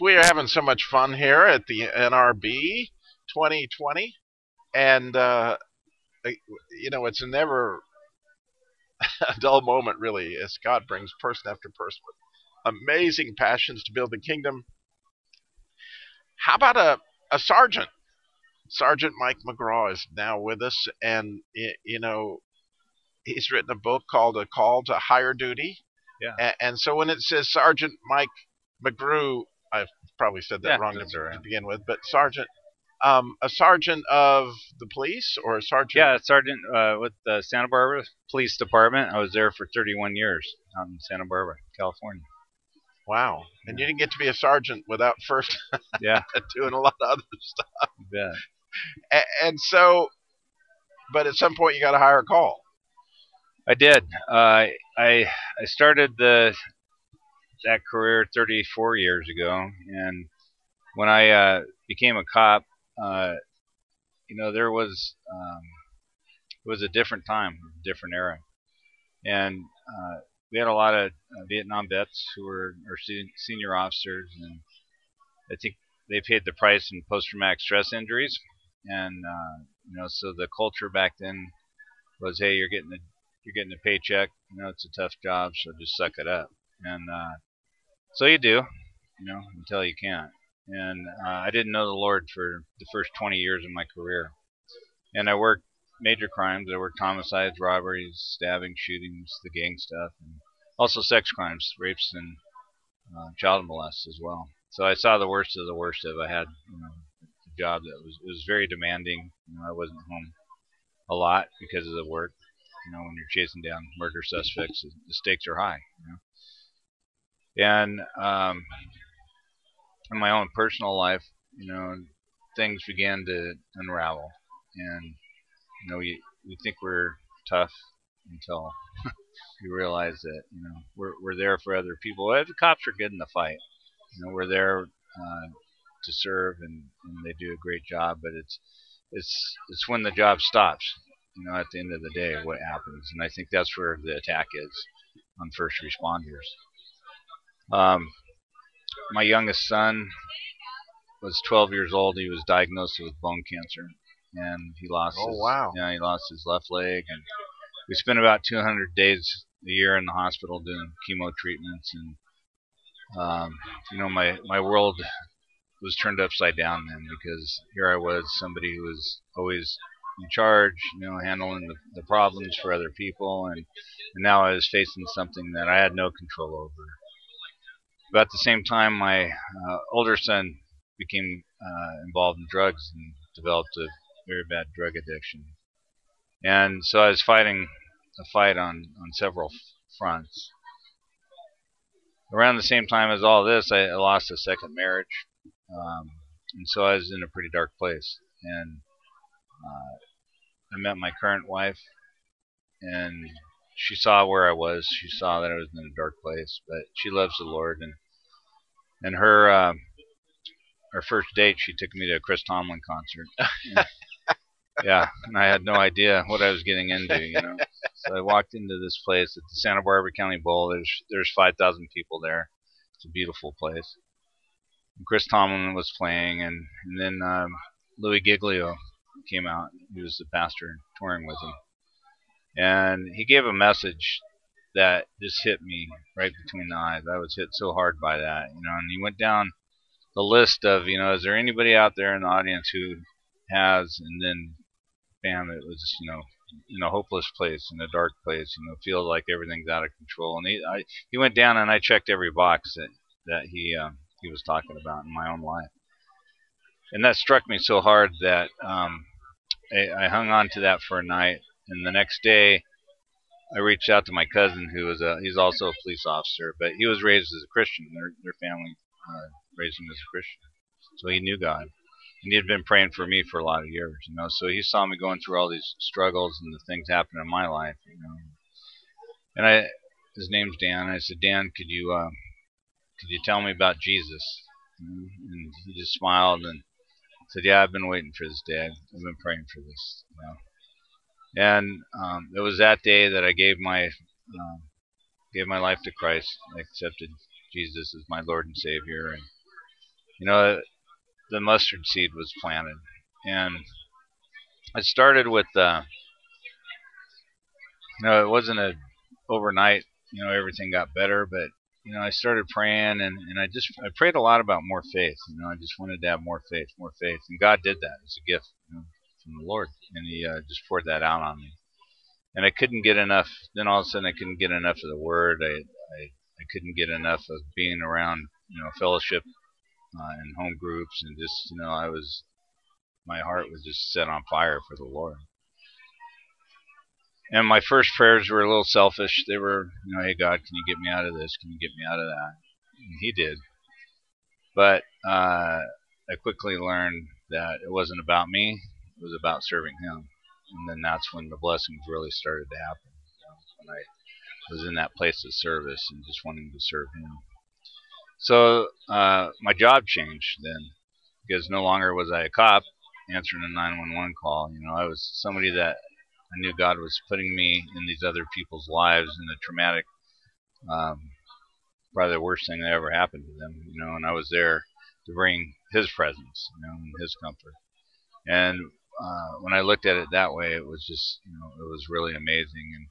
we are having so much fun here at the NRB 2020, and uh, you know it's never a dull moment really as God brings person after person with amazing passions to build the kingdom. How about a, a sergeant? Sergeant Mike McGraw is now with us, and you know he's written a book called A Call to Higher Duty. Yeah. And, so when it says Sergeant Mike McGrew, probably said that yeah, wrong to, to, begin with, but Sergeant, um, a sergeant of the police or a sergeant? Yeah, sergeant uh, with the Santa Barbara Police Department. I was there for 31 years out in Santa Barbara, California. Wow. And you didn't get to be a sergeant without first yeah doing a lot of other stuff. Yeah. And, and so, but at some point you got to hire a higher call. I did. Uh, I I started the that career 34 years ago, and when I uh, became a cop, uh, you know, there was um, it was a different time, a different era, and uh, we had a lot of uh, Vietnam vets who were our senior officers, and I think they paid the price in post-traumatic stress injuries, and uh, you know, so the culture back then was, hey, you're getting a you're getting a paycheck, you know, it's a tough job, so just suck it up, and uh, so you do, you know, until you can't. And uh, I didn't know the Lord for the first 20 years of my career, and I worked major crimes. I worked homicides, robberies, stabbing, shootings, the gang stuff, and also sex crimes, rapes, and uh, child molests as well. So I saw the worst of the worst of. I had you know, a job that was was very demanding. You know, I wasn't home a lot because of the work. You know, when you're chasing down murder suspects, the stakes are high. You know? And um, in my own personal life, you know, things began to unravel, and you know, we we think we're tough until we realize that you know we're we're there for other people. The cops are good in the fight. You know, we're there uh, to serve, and, and they do a great job. But it's it's it's when the job stops. You know, at the end of the day, what happens, and I think that's where the attack is on first responders. Um, my youngest son was 12 years old. He was diagnosed with bone cancer, and he lost. Oh his, wow! Yeah, he lost his left leg, and we spent about 200 days a year in the hospital doing chemo treatments, and um, you know, my my world was turned upside down then because here I was, somebody who was always in charge, you know, handling the, the problems for other people, and, and now I was facing something that I had no control over. At the same time, my uh, older son became uh, involved in drugs and developed a very bad drug addiction. And so I was fighting a fight on, on several fronts. Around the same time as all this, I, I lost a second marriage. Um, and so I was in a pretty dark place. And uh, I met my current wife, and she saw where I was. She saw that I was in a dark place, but she loves the Lord, and and her uh, first date, she took me to a Chris Tomlin concert. And, yeah, and I had no idea what I was getting into, you know. So I walked into this place at the Santa Barbara County Bowl. There's there's 5,000 people there. It's a beautiful place. And Chris Tomlin was playing, and and then um, Louie Giglio came out. He was the pastor touring with him, and he gave a message that just hit me right between the eyes. I was hit so hard by that, you know. And he went down the list of, you know, is there anybody out there in the audience who has, and then, bam, it was, you know, in a hopeless place, in a dark place, you know, feel like everything's out of control. And he, I, he went down, and I checked every box that that he um, he was talking about in my own life, and that struck me so hard that um, I, I hung on to that for a night. And the next day, I reached out to my cousin, who was a he's also a police officer, but he was raised as a Christian. Their their family uh, raised him as a Christian, so he knew God, and he had been praying for me for a lot of years, you know. So he saw me going through all these struggles and the things happening in my life, you know. And I, his name's Dan. I said, Dan, could you uh, could you tell me about Jesus? And he just smiled and said, Yeah, I've been waiting for this day. I've been praying for this, you know. And um, it was that day that I gave my um, gave my life to Christ. I accepted Jesus as my Lord and Savior, and you know, the mustard seed was planted, and it started with, uh, you know, it wasn't a overnight, you know, everything got better, but you know, I started praying and, and I just I prayed a lot about more faith. You know, I just wanted to have more faith, more faith, and God did that. It's a gift you know, from the Lord, and He uh, just poured that out on me. And I couldn't get enough. Then all of a sudden, I couldn't get enough of the Word. I I, I couldn't get enough of being around you know fellowship uh, and home groups, and just you know I was my heart was just set on fire for the Lord. And my first prayers were a little selfish. They were, you know, hey God, can you get me out of this? Can you get me out of that? And he did. But uh, I quickly learned that it wasn't about me. It was about serving him. And then that's when the blessings really started to happen. You know, when I was in that place of service and just wanting to serve him. So uh, my job changed then because no longer was I a cop answering a 911 call. You know, I was somebody that I knew God was putting me in these other people's lives in a traumatic, um, probably the worst thing that ever happened to them, you know, and I was there to bring His presence, you know, and His comfort. And uh, when I looked at it that way, it was just, you know, it was really amazing.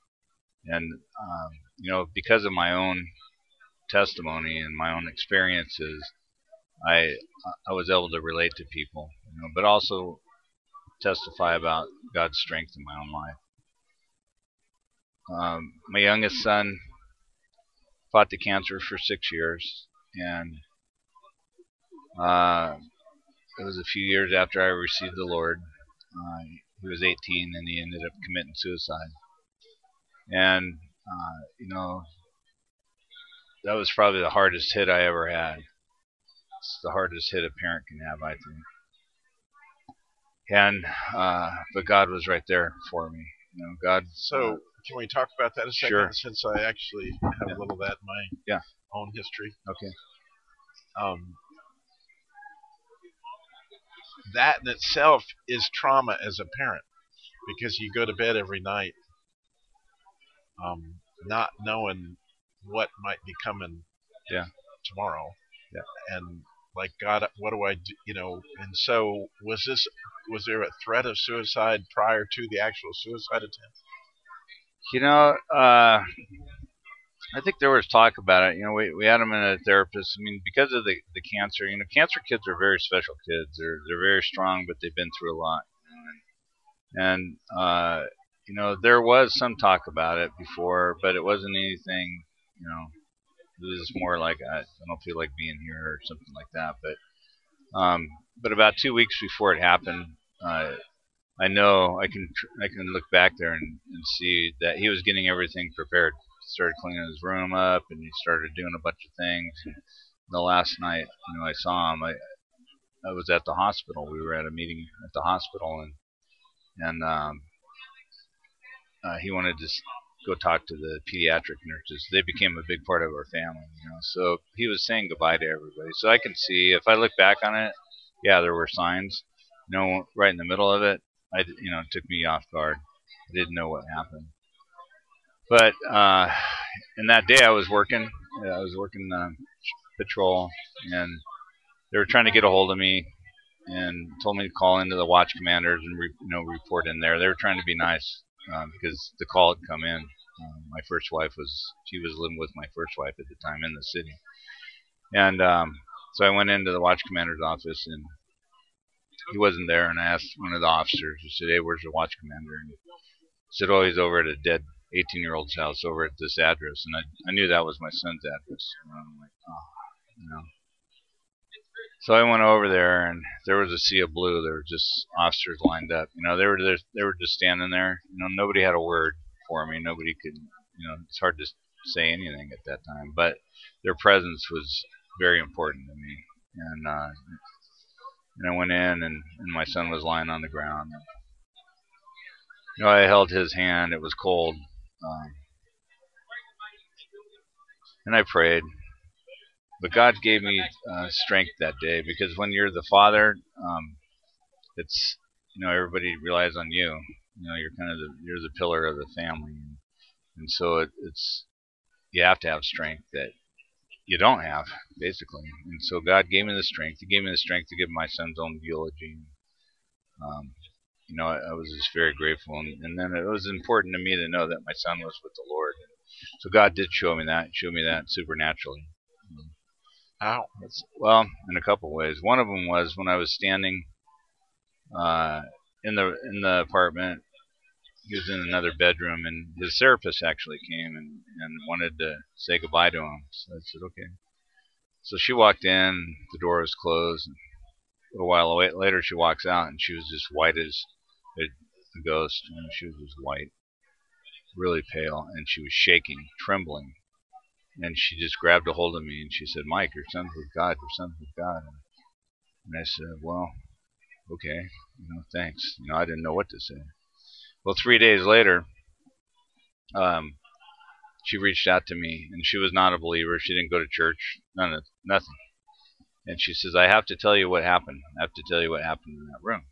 And, and um, you know, because of my own testimony and my own experiences, I I was able to relate to people, you know, but also testify about God's strength in my own life. Um, my youngest son fought the cancer for six years, and uh, it was a few years after I received the Lord. Uh, he was 18, and he ended up committing suicide. And uh, you know, that was probably the hardest hit I ever had. It's the hardest hit a parent can have, I think and uh, but God was right there for me. You know, God. So can we talk about that a second? Sure. Since I actually have Yeah. a little of that in my Yeah. own history. Okay. Um, that in itself is trauma as a parent because you go to bed every night um, not knowing what might be coming Yeah. tomorrow. Yeah. And like God, what do I do? You know, and so was this was there a threat of suicide prior to the actual suicide attempt? You know, uh, I think there was talk about it. You know, we we had him in a therapist. I mean, because of the the cancer. You know, cancer kids are very special kids. They're they're very strong, but they've been through a lot. And, uh, you know, there was some talk about it before, but it wasn't anything. You know, it was more like I, I don't feel like being here or something like that. But um, but about two weeks before it happened, uh, I know I can I can look back there and, and see that he was getting everything prepared. Started cleaning his room up, and he started doing a bunch of things. And the last night, you know, I saw him. I I was at the hospital. We were at a meeting at the hospital, and and um, uh, he wanted to go talk to the pediatric nurses. They became a big part of our family, you know. So he was saying goodbye to everybody. So I can see if I look back on it, yeah, there were signs. You know, right in the middle of it, I you know it took me off guard. I didn't know what happened. But uh, in that day, I was working. I was working um, patrol, and they were trying to get a hold of me and told me to call into the watch commanders and re, you know report in there. They were trying to be nice um, because the call had come in. Um, my first wife was she was living with my first wife at the time in the city, and um, so I went into the watch commander's office and he wasn't there. And I asked one of the officers. I said, "Hey, where's the watch commander?" And he said, "Oh, he's over at a dead 18-year-old's house over at this address." And I I knew that was my son's address. And I'm like, oh, you know. So I went over there, and there was a sea of blue. There were just officers lined up. You know, they were they were just standing there. You know, nobody had a word for me. Nobody could. You know, it's hard to say anything at that time, but their presence was very important to me. And uh, and I went in, and, and my son was lying on the ground. You know, I held his hand. It was cold. And I prayed. But God gave me uh, strength that day because when you're the father, um, it's you know everybody relies on you. You know, you're kind of the you're the pillar of the family, and so it, it's you have to have strength that you don't have basically. And so God gave me the strength. He gave me the strength to give my son's own eulogy. Um, you know, I, I, was just very grateful, and, and then it was important to me to know that my son was with the Lord. So God did show me that, show me that supernaturally. How? well, in a couple of ways. One of them was when I was standing uh, in the in the apartment. He was in another bedroom, and his therapist actually came and, and wanted to say goodbye to him. So I said, okay. So she walked in, the door was closed. A little while later, she walks out, and she was just white as a, a ghost. And she was white, really pale, and she was shaking, trembling. And she just grabbed a hold of me, and she said, Mike, your son's with God. Your son's with God. And I said, well, okay, you know, thanks. You know, I didn't know what to say. Well, three days later, um, she reached out to me, and she was not a believer. She didn't go to church, none of nothing. And she says, "I have to tell you what happened. I have to tell you what happened in that room."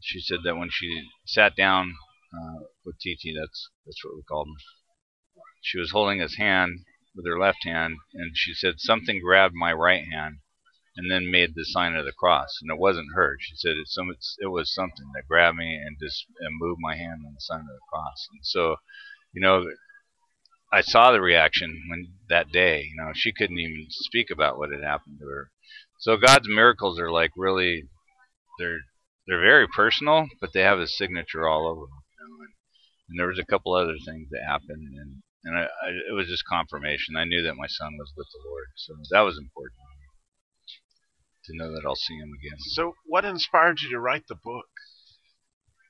She said that when she sat down uh, with TT, that's that's what we called him. She was holding his hand with her left hand, and she said something grabbed my right hand and then made the sign of the cross. And it wasn't her. She said it, some, it was something that grabbed me and just and moved my hand on the sign of the cross. And so, you know, I saw the reaction when that day. You know, she couldn't even speak about what had happened to her. So God's miracles are like really, they're they're very personal, but they have his signature all over them. You know? and, and there was a couple other things that happened, and and I, I, it was just confirmation. I knew that my son was with the Lord, so that was important to know that I'll see him again. So, what inspired you to write the book?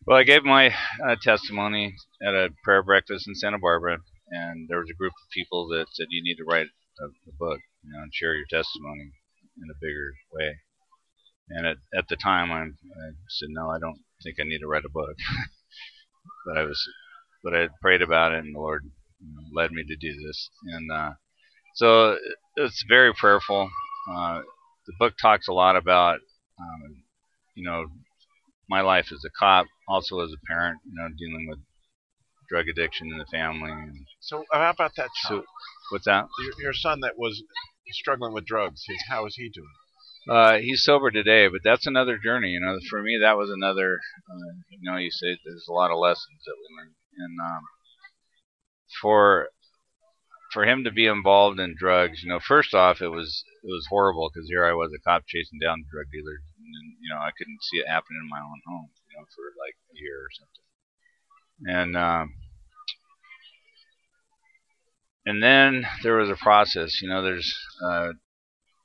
Well, I gave my uh, testimony at a prayer breakfast in Santa Barbara, and there was a group of people that said you need to write a, a book, you know, and share your testimony in a bigger way. And at at the time, I, I said, no, I don't think I need to write a book. but I was, but I prayed about it, and the Lord you know, led me to do this. And uh, so it's very prayerful. Uh, the book talks a lot about, um, you know, my life as a cop, also as a parent, you know, dealing with drug addiction in the family. And so, how about that child? So, what's that? Your, your, son that was struggling with drugs. How is he doing? Uh, he's sober today, but that's another journey. You know, for me, that was another. Uh, you know, you say there's a lot of lessons that we learn, and um, for for him to be involved in drugs, you know, first off, it was it was horrible because here I was a cop chasing down drug dealers, and you know I couldn't see it happening in my own home, you know, for like a year or something. And um, and then there was a process, you know. There's uh,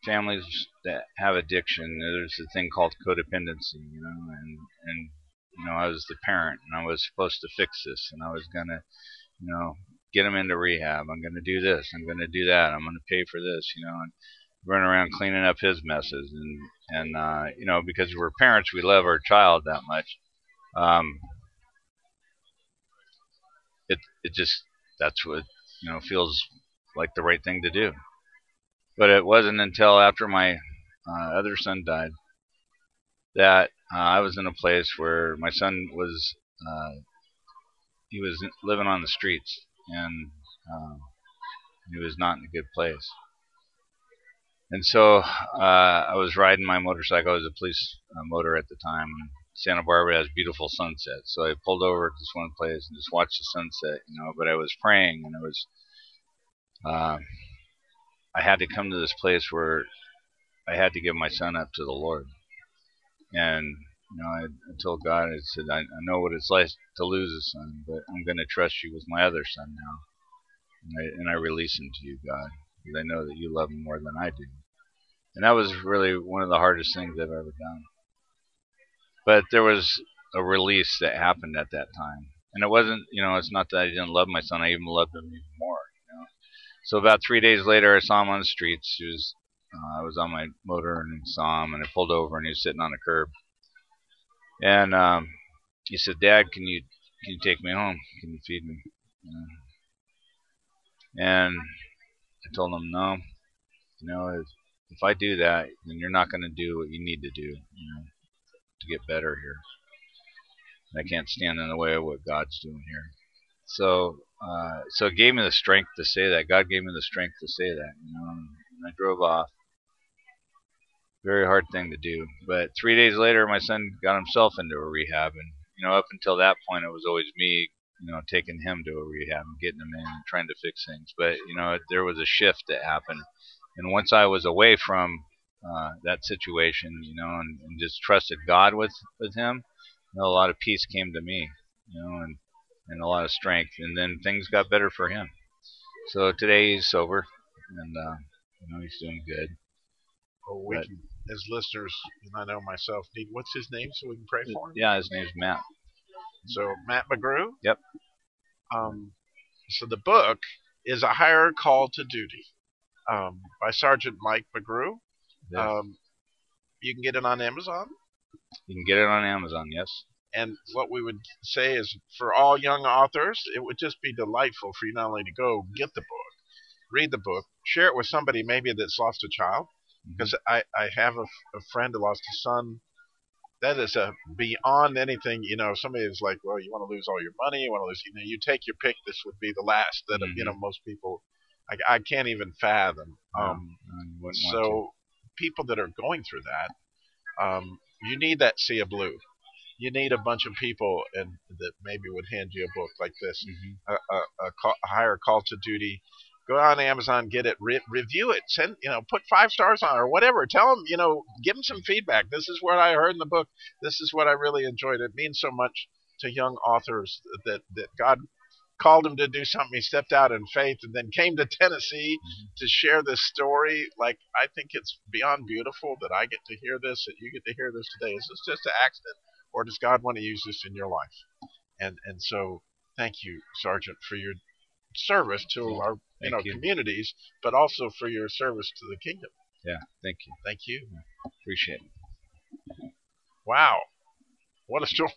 families that have addiction. There's a thing called codependency, you know, and and you know I was the parent, and I was supposed to fix this, and I was gonna, you know, get them into rehab. I'm to do this. I'm to do that. I'm to pay for this, you know, and run around cleaning up his messes. And, and uh, you know, because we're parents, we love our child that much. Um, it, it just, that's what, you know, feels like the right thing to do. But it wasn't until after my uh, other son died that uh, I was in a place where my son was uh, he was living on the streets and um, he was not in a good place. And so uh, I was riding my motorcycle. I was a police uh, motor at the time. Santa Barbara has beautiful sunsets, so I pulled over at this one place and just watched the sunset. You know, but I was praying, and I was uh, I had to come to this place where I had to give my son up to the Lord. And you know, I, I told God, I said, I, I know what it's like to lose a son, but I'm going to trust you with my other son now. And I, and I release him to you, God, because I know that you love him more than I do. And that was really one of the hardest things I've ever done. But there was a release that happened at that time. And it wasn't, you know, it's not that I didn't love my son, I even loved him even more, know. So about three days later, I saw him on the streets. He was, uh, I was on my motor and saw him, and I pulled over, and he was sitting on a curb. And um, he said, "Dad, can you can you take me home? Can you feed me?" And I told him, "No, you know, if, if I do that, then you're not going to do what you need to do, you know, to get better here. And I can't stand in the way of what God's doing here." So uh, so it gave me the strength to say that. God gave me the strength to say that. You know, and I drove off. Very hard thing to do. But three days later, my son got himself into a rehab, and you know, up until that point, it was always me, you know, taking him to a rehab and getting him in and trying to fix things. But you know, there was a shift that happened, and once I was away from uh, that situation, you know, and, and just trusted God with with him, you know, a lot of peace came to me, you know, and and a lot of strength, and then things got better for him. So today he's sober, and uh, you know he's doing good. Well, we but, can, as listeners, and I know myself, need what's his name so we can pray for him. Yeah, his name's Matt. So Matt McGrew. Yep. Um, so the book is a higher call to duty um, by Sergeant Mike McGrew. Yes. Um, you can get it on Amazon. You can get it on Amazon, yes. And what we would say is for all young authors, it would just be delightful for you not only to go get the book, read the book, share it with somebody maybe that's lost a child. Because mm-hmm. I, I have a, a friend who lost a son. That is a beyond anything, you know. Somebody is like, well, you want to lose all your money, you want to lose, you know, you take your pick. This would be the last that mm-hmm. you know most people. I, I can't even fathom. Um, so people that are going through that, um, you need that sea of blue you need a bunch of people and that maybe would hand you a book like this, mm-hmm. a, a, a, call, a, higher call to duty. Go on Amazon, get it, re- review it, send you know, put five stars on it or whatever. Tell them, you know, give them some feedback. This is what I heard in the book. This is what I really enjoyed. It means so much to young authors that that God called him to do something. He stepped out in faith and then came to Tennessee mm-hmm. to share this story. Like, I think it's beyond beautiful that I get to hear this, that you get to hear this today. Is this just an accident? Or does God want to use this in your life? And and so thank you, Sergeant, for your service to yeah, our you know you. communities, but also for your service to the kingdom. Yeah, thank you. Thank you. Yeah, appreciate it. Wow, what a story.